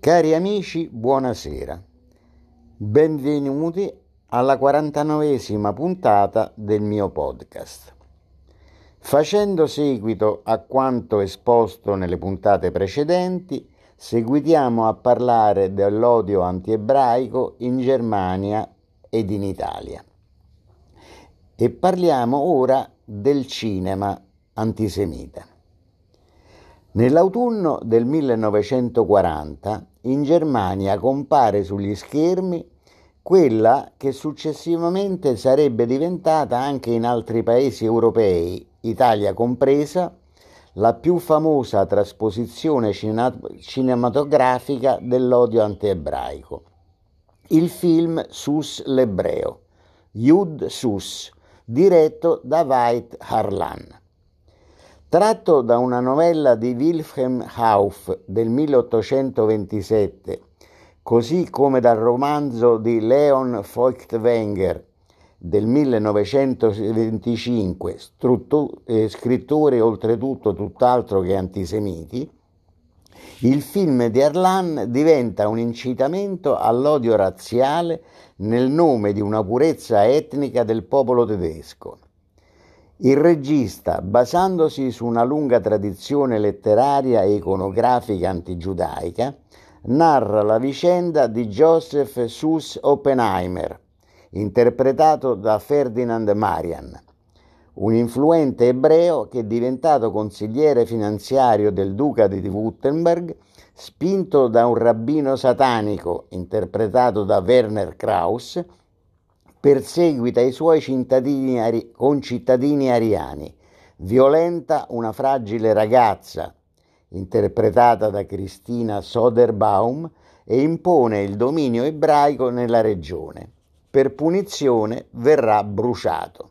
Cari amici, buonasera. Benvenuti alla 49esima puntata del mio podcast. Facendo seguito a quanto esposto nelle puntate precedenti, seguitiamo a parlare dell'odio antiebraico in Germania ed in Italia. E parliamo ora del cinema antisemita. Nell'autunno del 1940 in Germania compare sugli schermi quella che successivamente sarebbe diventata anche in altri paesi europei, Italia compresa, la più famosa trasposizione cinematografica dell'odio antiebraico. Il film Sus l'ebreo, Yud Sus, diretto da Veit Harlan. Tratto da una novella di Wilhelm Hauff del 1827, così come dal romanzo di Leon Feuchtwanger del 1925, struttu- eh, scrittore oltretutto tutt'altro che antisemiti, il film di Arlan diventa un incitamento all'odio razziale nel nome di una purezza etnica del popolo tedesco. Il regista, basandosi su una lunga tradizione letteraria e iconografica antigiudaica, narra la vicenda di Joseph Sus Oppenheimer, interpretato da Ferdinand Marian, un influente ebreo che è diventato consigliere finanziario del duca di Württemberg, spinto da un rabbino satanico, interpretato da Werner Krauss, perseguita i suoi cittadini, concittadini ariani, violenta una fragile ragazza, interpretata da Cristina Soderbaum, e impone il dominio ebraico nella regione. Per punizione verrà bruciato.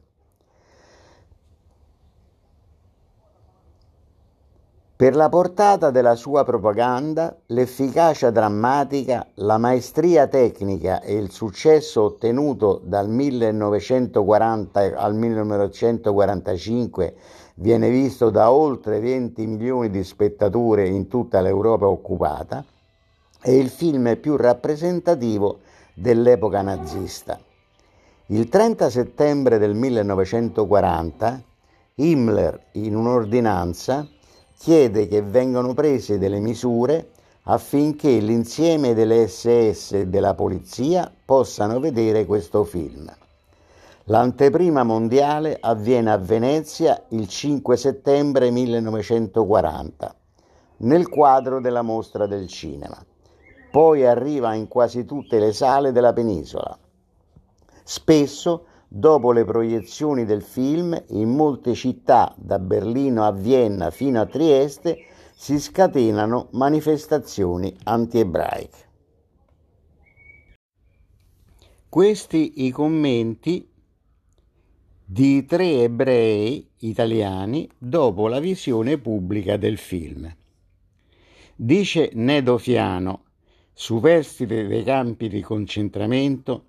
Per la portata della sua propaganda, l'efficacia drammatica, la maestria tecnica e il successo ottenuto dal 1940 al 1945 viene visto da oltre 20 milioni di spettatori in tutta l'Europa occupata, è il film più rappresentativo dell'epoca nazista. Il 30 settembre del 1940 Himmler, in un'ordinanza, chiede che vengano prese delle misure affinché l'insieme delle SS e della polizia possano vedere questo film. L'anteprima mondiale avviene a Venezia il 5 settembre 1940, nel quadro della mostra del cinema. Poi arriva in quasi tutte le sale della penisola. Spesso Dopo le proiezioni del film, in molte città, da Berlino a Vienna fino a Trieste, si scatenano manifestazioni anti-ebraiche. Questi i commenti di tre ebrei italiani dopo la visione pubblica del film. Dice Nedo Fiano, superstite dei campi di concentramento,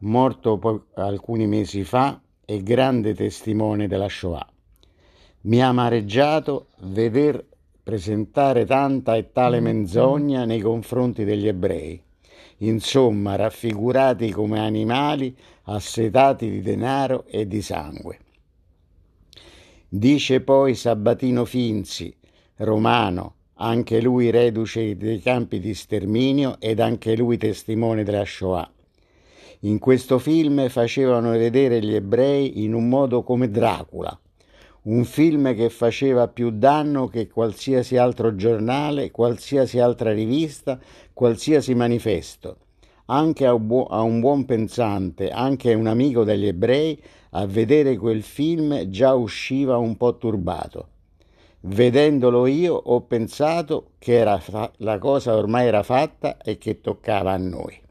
morto alcuni mesi fa e grande testimone della Shoah. Mi ha amareggiato veder presentare tanta e tale menzogna nei confronti degli ebrei, insomma raffigurati come animali assetati di denaro e di sangue. Dice poi Sabatino Finzi, romano, anche lui reduce dei campi di sterminio ed anche lui testimone della Shoah. In questo film facevano vedere gli ebrei in un modo come Dracula, un film che faceva più danno che qualsiasi altro giornale, qualsiasi altra rivista, qualsiasi manifesto. Anche a un, buon, pensante, anche a un amico degli ebrei, a vedere quel film già usciva un po' turbato. Vedendolo io ho pensato che fa- la cosa ormai era fatta e che toccava a noi.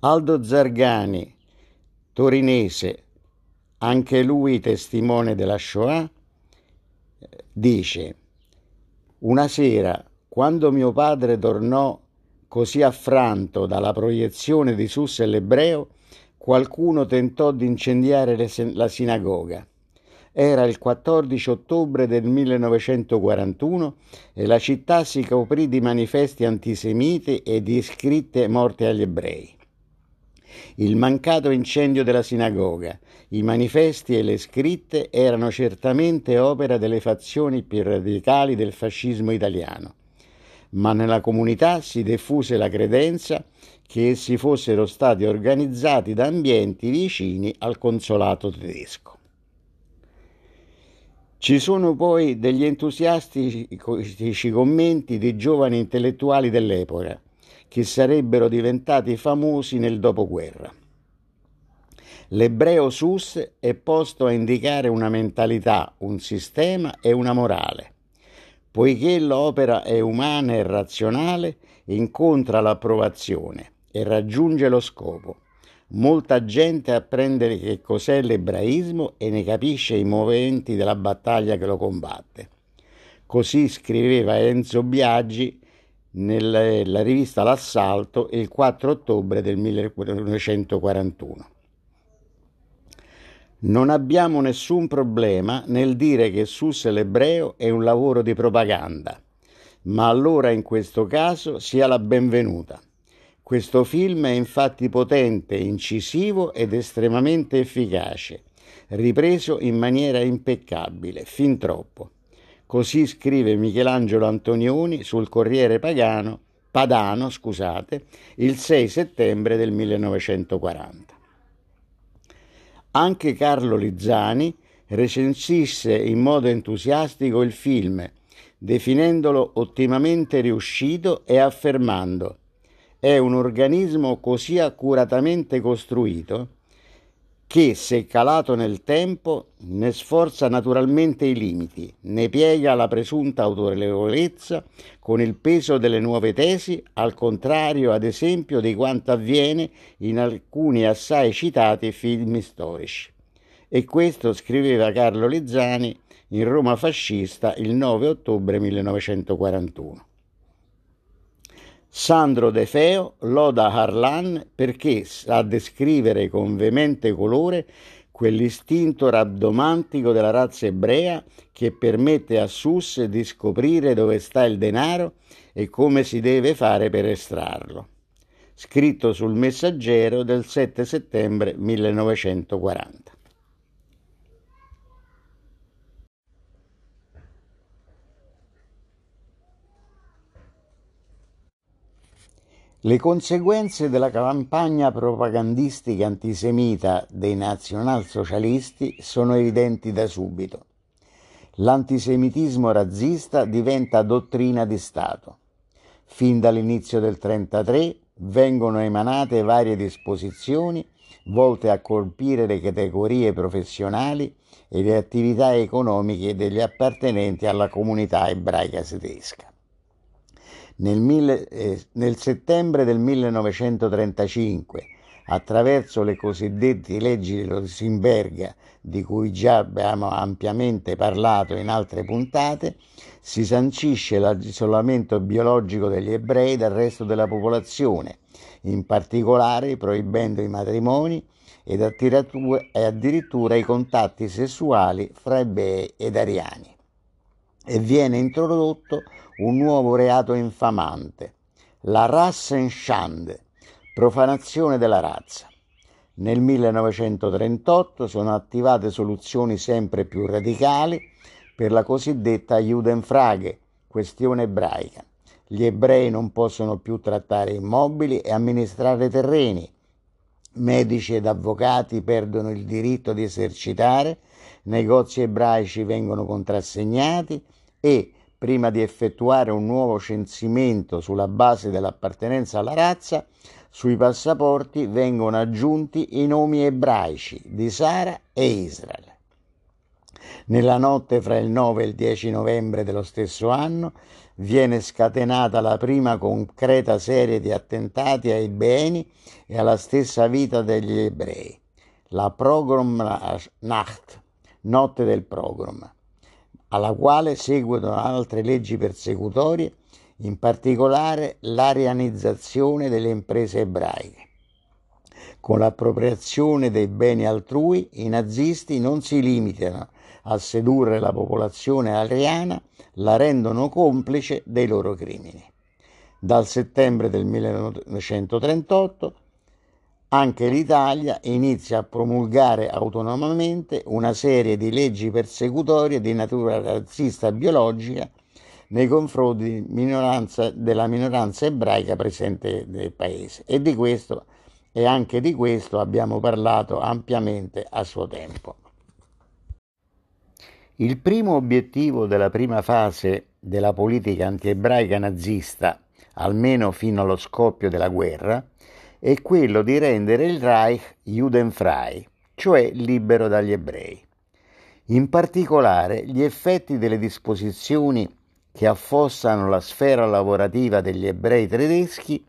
Aldo Zargani, torinese, anche lui testimone della Shoah, dice una sera, quando mio padre tornò così affranto dalla proiezione di Susse l'ebreo, qualcuno tentò di incendiare la sinagoga. Era il 14 ottobre del 1941 e la città si coprì di manifesti antisemiti e di scritte morte agli ebrei. Il mancato incendio della sinagoga, i manifesti e le scritte erano certamente opera delle fazioni più radicali del fascismo italiano, ma nella comunità si diffuse la credenza che essi fossero stati organizzati da ambienti vicini al consolato tedesco. Ci sono poi degli entusiastici commenti di giovani intellettuali dell'epoca che sarebbero diventati famosi nel dopoguerra. L'ebreo sus è posto a indicare una mentalità, un sistema e una morale. Poiché l'opera è umana e razionale, incontra l'approvazione e raggiunge lo scopo. Molta gente apprende che cos'è l'ebraismo e ne capisce i movimenti della battaglia che lo combatte. Così scriveva Enzo Biaggi nella rivista L'Assalto il 4 ottobre del 1941. Non abbiamo nessun problema nel dire che Sus l'ebreo è un lavoro di propaganda, ma allora in questo caso sia la benvenuta. Questo film è infatti potente, incisivo ed estremamente efficace, ripreso in maniera impeccabile, fin troppo. Così scrive Michelangelo Antonioni sul Corriere Pagano, Padano scusate, il 6 settembre del 1940. Anche Carlo Lizzani recensisse in modo entusiastico il film, definendolo ottimamente riuscito e affermando è un organismo così accuratamente costruito che, se calato nel tempo, ne sforza naturalmente i limiti, ne piega la presunta autorevolezza con il peso delle nuove tesi, al contrario, ad esempio, di quanto avviene in alcuni assai citati film storici. E questo scriveva Carlo Lizzani in Roma fascista il 9 ottobre 1941. Sandro De Feo loda Harlan perché sa descrivere con veemente colore quell'istinto rabdomantico della razza ebrea che permette a Sus di scoprire dove sta il denaro e come si deve fare per estrarlo. Scritto sul Messaggero del 7 settembre 1940. Le conseguenze della campagna propagandistica antisemita dei nazionalsocialisti sono evidenti da subito. L'antisemitismo razzista diventa dottrina di Stato. Fin dall'inizio del 1933 vengono emanate varie disposizioni volte a colpire le categorie professionali e le attività economiche degli appartenenti alla comunità ebraica tedesca. Nel, mille, eh, nel settembre del 1935, attraverso le cosiddette leggi di Rosenberg, di cui già abbiamo ampiamente parlato in altre puntate, si sancisce l'isolamento biologico degli ebrei dal resto della popolazione, in particolare proibendo i matrimoni ed addirittura i contatti sessuali fra ebrei ed ariani. E viene introdotto un nuovo reato infamante, la Rassenschande, profanazione della razza. Nel 1938 sono attivate soluzioni sempre più radicali per la cosiddetta Judenfrage, questione ebraica. Gli ebrei non possono più trattare immobili e amministrare terreni. Medici ed avvocati perdono il diritto di esercitare, negozi ebraici vengono contrassegnati e prima di effettuare un nuovo censimento sulla base dell'appartenenza alla razza, sui passaporti vengono aggiunti i nomi ebraici di Sara e Israele. Nella notte fra il 9 e il 10 novembre dello stesso anno viene scatenata la prima concreta serie di attentati ai beni e alla stessa vita degli ebrei, la Pogrom Nacht, notte del Pogrom alla quale seguono altre leggi persecutorie, in particolare l'arianizzazione delle imprese ebraiche. Con l'appropriazione dei beni altrui, i nazisti non si limitano a sedurre la popolazione ariana la rendono complice dei loro crimini. Dal settembre del 1938 anche l'Italia inizia a promulgare autonomamente una serie di leggi persecutorie di natura razzista biologica nei confronti minoranza, della minoranza ebraica presente nel paese e di questo e anche di questo abbiamo parlato ampiamente a suo tempo. Il primo obiettivo della prima fase della politica antiebraica nazista, almeno fino allo scoppio della guerra, è quello di rendere il Reich judenfrei, cioè libero dagli ebrei. In particolare, gli effetti delle disposizioni che affossano la sfera lavorativa degli ebrei tedeschi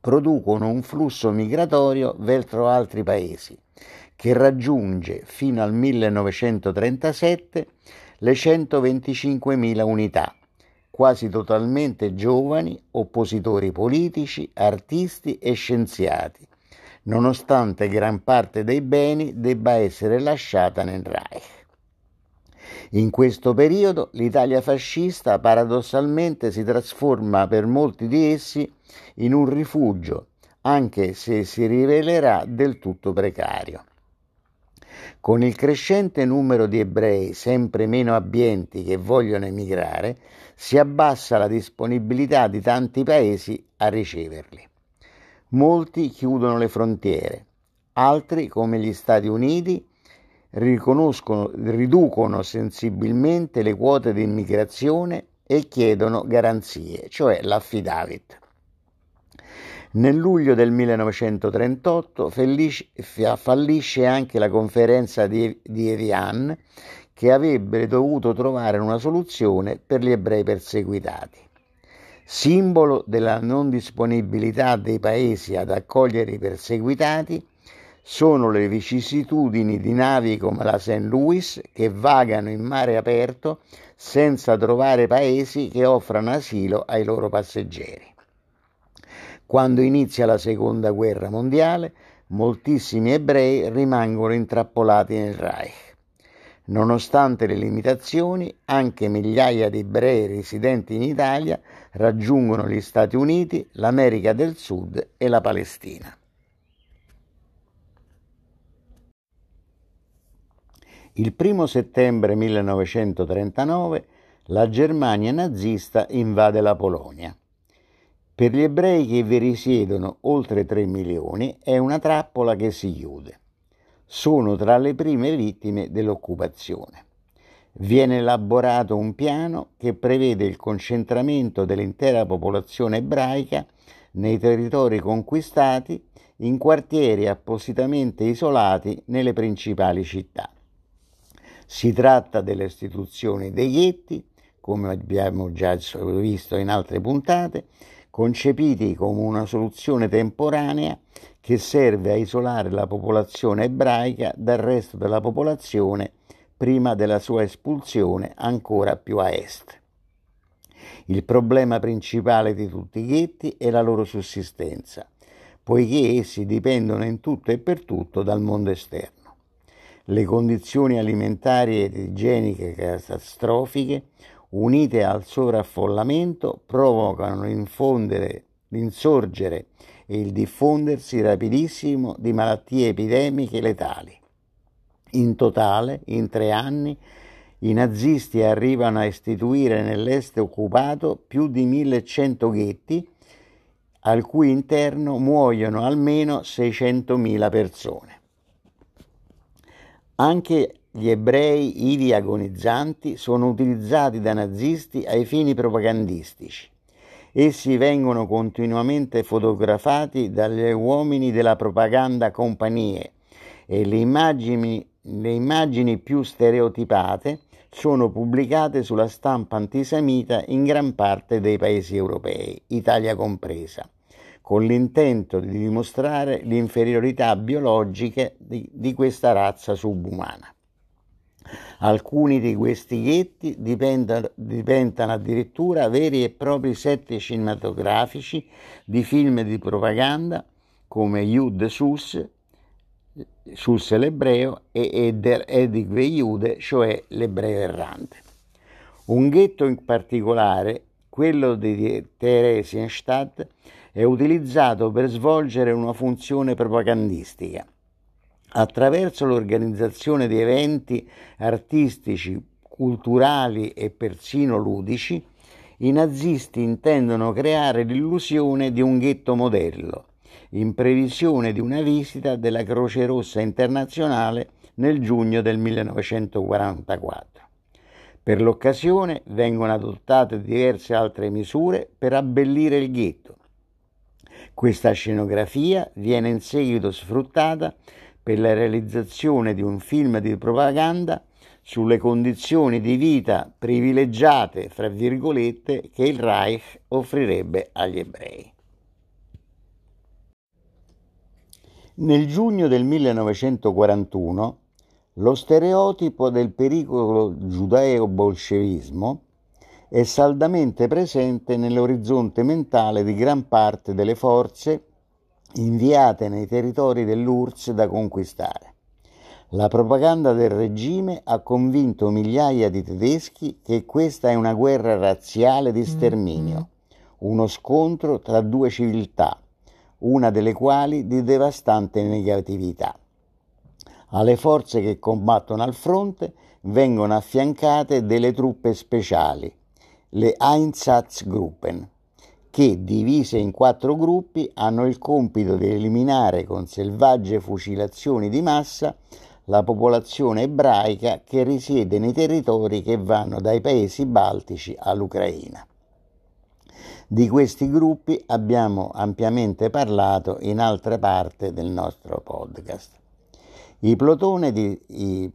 producono un flusso migratorio verso altri paesi che raggiunge fino al 1937 le 125.000 unità, quasi totalmente giovani, oppositori politici, artisti e scienziati, nonostante gran parte dei beni debba essere lasciata nel Reich. In questo periodo l'Italia fascista paradossalmente si trasforma per molti di essi in un rifugio, anche se si rivelerà del tutto precario. Con il crescente numero di ebrei sempre meno abbienti che vogliono emigrare, si abbassa la disponibilità di tanti paesi a riceverli. Molti chiudono le frontiere, altri, come gli Stati Uniti, riducono sensibilmente le quote di immigrazione e chiedono garanzie, cioè l'affidavit. Nel luglio del 1938 fallisce anche la conferenza di, Evian che avrebbe dovuto trovare una soluzione per gli ebrei perseguitati. Simbolo della non disponibilità dei paesi ad accogliere i perseguitati, sono le vicissitudini di navi come la St. Louis che vagano in mare aperto senza trovare paesi che offrano asilo ai loro passeggeri. Quando inizia la seconda guerra mondiale, moltissimi ebrei rimangono intrappolati nel Reich. Nonostante le limitazioni, anche migliaia di ebrei residenti in Italia raggiungono gli Stati Uniti, l'America del Sud e la Palestina. Il primo settembre 1939 la Germania nazista invade la Polonia. Per gli ebrei che vi risiedono oltre 3 milioni è una trappola che si chiude. Sono tra le prime vittime dell'occupazione. Viene elaborato un piano che prevede il concentramento dell'intera popolazione ebraica nei territori conquistati in quartieri appositamente isolati nelle principali città. Si tratta delle istituzioni dei ghetti, come abbiamo già visto in altre puntate, concepiti come una soluzione temporanea che serve a isolare la popolazione ebraica dal resto della popolazione prima della sua espulsione ancora più a est. Il problema principale di tutti i ghetti è la loro sussistenza, poiché essi dipendono in tutto e per tutto dal mondo esterno le condizioni alimentari ed igieniche catastrofiche, unite al sovraffollamento, provocano l'insorgere e il diffondersi rapidissimo di malattie epidemiche letali. In totale, in tre anni, i nazisti arrivano a istituire nell'est occupato più di 1100 ghetti, al cui interno muoiono almeno 600.000 persone. Anche gli ebrei ivi agonizzanti sono utilizzati dai nazisti ai fini propagandistici. Essi vengono continuamente fotografati dagli uomini della propaganda compagnie e le immagini, le immagini più stereotipate sono pubblicate sulla stampa antisemita in gran parte dei paesi europei, Italia compresa con l'intento di dimostrare l'inferiorità biologica di, di questa razza subumana. Alcuni di questi ghetti diventano addirittura veri e propri set cinematografici di film di propaganda come Yud Sus, sul l'ebreo e Eder Edig Veiude, cioè l'ebreo errante. Un ghetto in particolare, quello di Theresienstadt, è utilizzato per svolgere una funzione propagandistica. Attraverso l'organizzazione di eventi artistici, culturali e persino ludici, i nazisti intendono creare l'illusione di un ghetto modello, in previsione di una visita della Croce Rossa internazionale nel giugno del 1944. Per l'occasione vengono adottate diverse altre misure per abbellire il ghetto. Questa scenografia viene in seguito sfruttata per la realizzazione di un film di propaganda sulle condizioni di vita privilegiate, fra virgolette, che il Reich offrirebbe agli ebrei. Nel giugno del 1941 lo stereotipo del pericolo giudeo-bolscevismo è saldamente presente nell'orizzonte mentale di gran parte delle forze inviate nei territori dell'URSS da conquistare. La propaganda del regime ha convinto migliaia di tedeschi che questa è una guerra razziale di sterminio, mm-hmm. uno scontro tra due civiltà, una delle quali di devastante negatività. Alle forze che combattono al fronte vengono affiancate delle truppe speciali, le Einsatzgruppen, che, divise in quattro gruppi, hanno il compito di eliminare con selvagge fucilazioni di massa la popolazione ebraica che risiede nei territori che vanno dai paesi baltici all'Ucraina. Di questi gruppi abbiamo ampiamente parlato in altre parti del nostro podcast. I plotone di, i,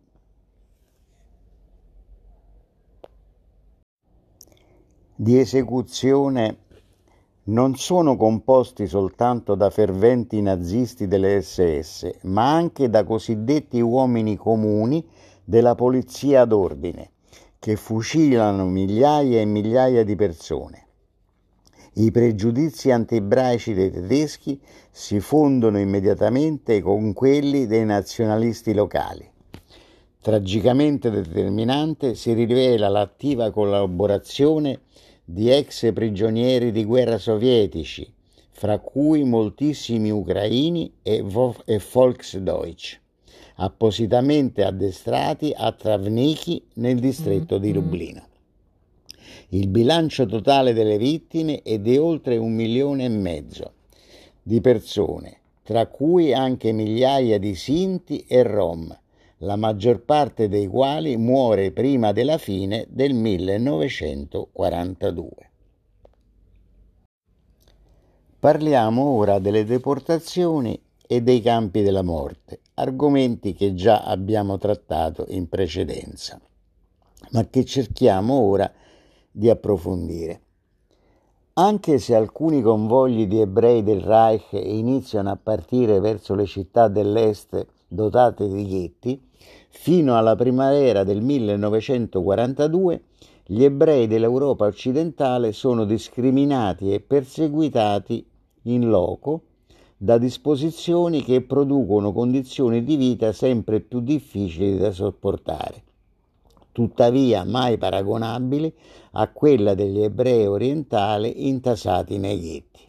di esecuzione non sono composti soltanto da ferventi nazisti delle SS, ma anche da cosiddetti uomini comuni della polizia d'ordine, che fucilano migliaia e migliaia di persone. I pregiudizi antiebraici dei tedeschi si fondono immediatamente con quelli dei nazionalisti locali. Tragicamente determinante si rivela l'attiva collaborazione di ex prigionieri di guerra sovietici, fra cui moltissimi ucraini e, e Volksdeutsch, appositamente addestrati a Travniki nel distretto di mm-hmm. Lublino. Il bilancio totale delle vittime è di oltre un milione e mezzo di persone, tra cui anche migliaia di Sinti e Rom, la maggior parte dei quali muore prima della fine del 1942. Parliamo ora delle deportazioni e dei campi della morte, argomenti che già abbiamo trattato in precedenza, ma che cerchiamo ora di approfondire. Anche se alcuni convogli di ebrei del Reich iniziano a partire verso le città dell'est dotate di ghetti, fino alla primavera del 1942 gli ebrei dell'Europa occidentale sono discriminati e perseguitati in loco da disposizioni che producono condizioni di vita sempre più difficili da sopportare, tuttavia mai paragonabili a quella degli ebrei orientali intasati nei ghetti.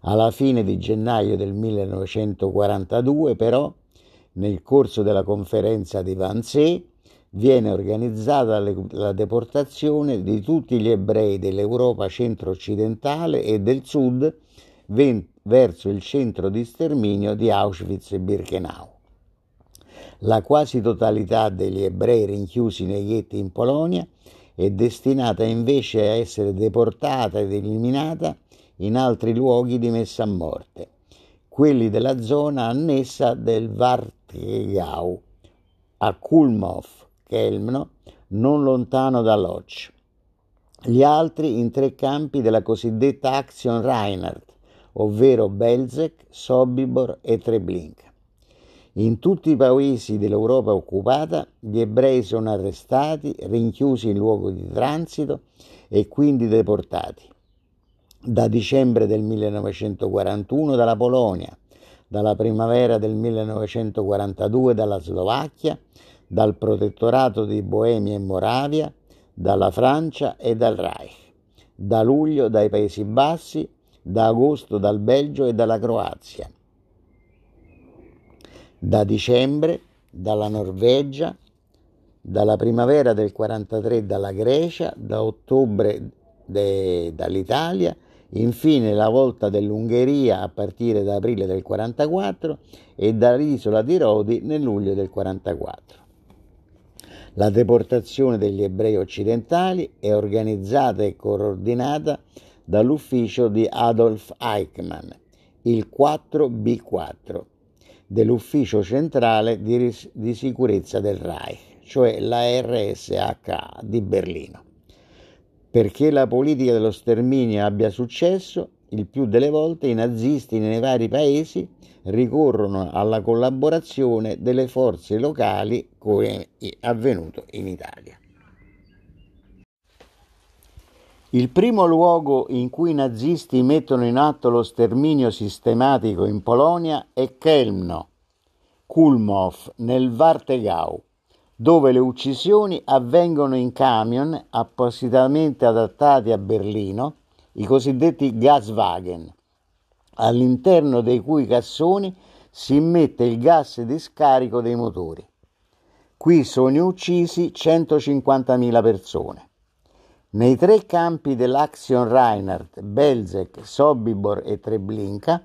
Alla fine di gennaio del 1942, però, nel corso della conferenza di Wannsee viene organizzata la deportazione di tutti gli ebrei dell'Europa centro-occidentale e del sud verso il centro di sterminio di Auschwitz e Birkenau. La quasi totalità degli ebrei rinchiusi nei ghetti in Polonia è destinata invece a essere deportata ed eliminata in altri luoghi di messa a morte, quelli della zona annessa del Vartegau, a Kulmov, Kelmno, non lontano da Lodz. Gli altri in tre campi della cosiddetta Action Reinhardt, ovvero Belzec, Sobibor e Treblinka. In tutti i paesi dell'Europa occupata gli ebrei sono arrestati, rinchiusi in luogo di transito e quindi deportati da dicembre del 1941 dalla Polonia, dalla primavera del 1942 dalla Slovacchia, dal protettorato di Boemia e Moravia, dalla Francia e dal Reich, da luglio dai Paesi Bassi, da agosto dal Belgio e dalla Croazia, da dicembre dalla Norvegia, dalla primavera del 43 dalla Grecia, da ottobre de, dall'Italia, infine la volta dell'Ungheria a partire da aprile del 44 e dall'isola di Rodi nel luglio del 44. La deportazione degli ebrei occidentali è organizzata e coordinata dall'ufficio di Adolf Eichmann, il 4B4, dell'ufficio centrale di, di sicurezza del Reich cioè la RSH di Berlino. Perché la politica dello sterminio abbia successo, il più delle volte i nazisti nei vari paesi ricorrono alla collaborazione delle forze locali come è avvenuto in Italia. Il primo luogo in cui i nazisti mettono in atto lo sterminio sistematico in Polonia è Kelmno, Kulmov, nel Vartegau dove le uccisioni avvengono in camion appositamente adattati a Berlino, i cosiddetti Gaswagen, all'interno dei cui cassoni si immette il gas di scarico dei motori. Qui sono uccisi 150.000 persone. Nei tre campi dell'Action Reinhardt, Belzec, Sobibor e Treblinka,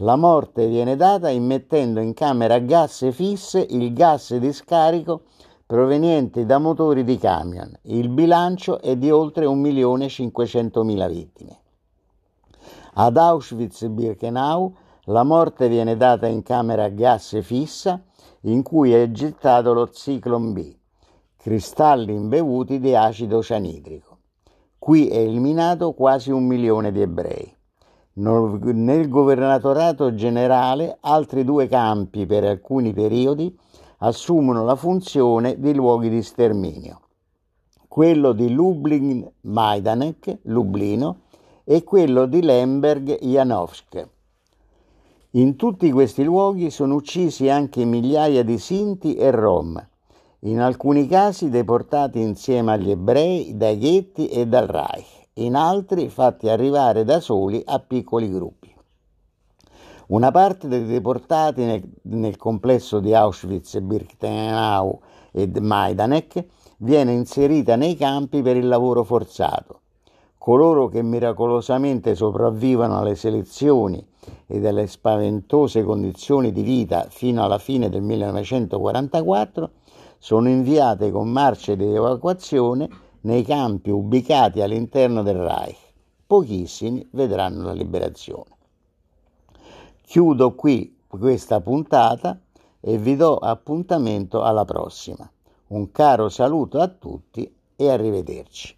la morte viene data immettendo in camera a gas fisse il gas di scarico provenienti da motori di camion. Il bilancio è di oltre 1.500.000 vittime. Ad Auschwitz-Birkenau la morte viene data in camera a gas fissa in cui è gettato lo Zyklon B, cristalli imbevuti di acido cianidrico. Qui è eliminato quasi un milione di ebrei. Nel governatorato generale altri due campi per alcuni periodi assumono la funzione di luoghi di sterminio, quello di Lublin Majdanek, Lublino, e quello di Lemberg Janowsk. In tutti questi luoghi sono uccisi anche migliaia di Sinti e Rom, in alcuni casi deportati insieme agli ebrei dai ghetti e dal Reich, in altri fatti arrivare da soli a piccoli gruppi. Una parte dei deportati nel, nel complesso di Auschwitz, Birkenau e Majdanek viene inserita nei campi per il lavoro forzato. Coloro che miracolosamente sopravvivono alle selezioni e alle spaventose condizioni di vita fino alla fine del 1944 sono inviate con marce di evacuazione nei campi ubicati all'interno del Reich. Pochissimi vedranno la liberazione. Chiudo qui questa puntata e vi do appuntamento alla prossima. Un caro saluto a tutti e arrivederci.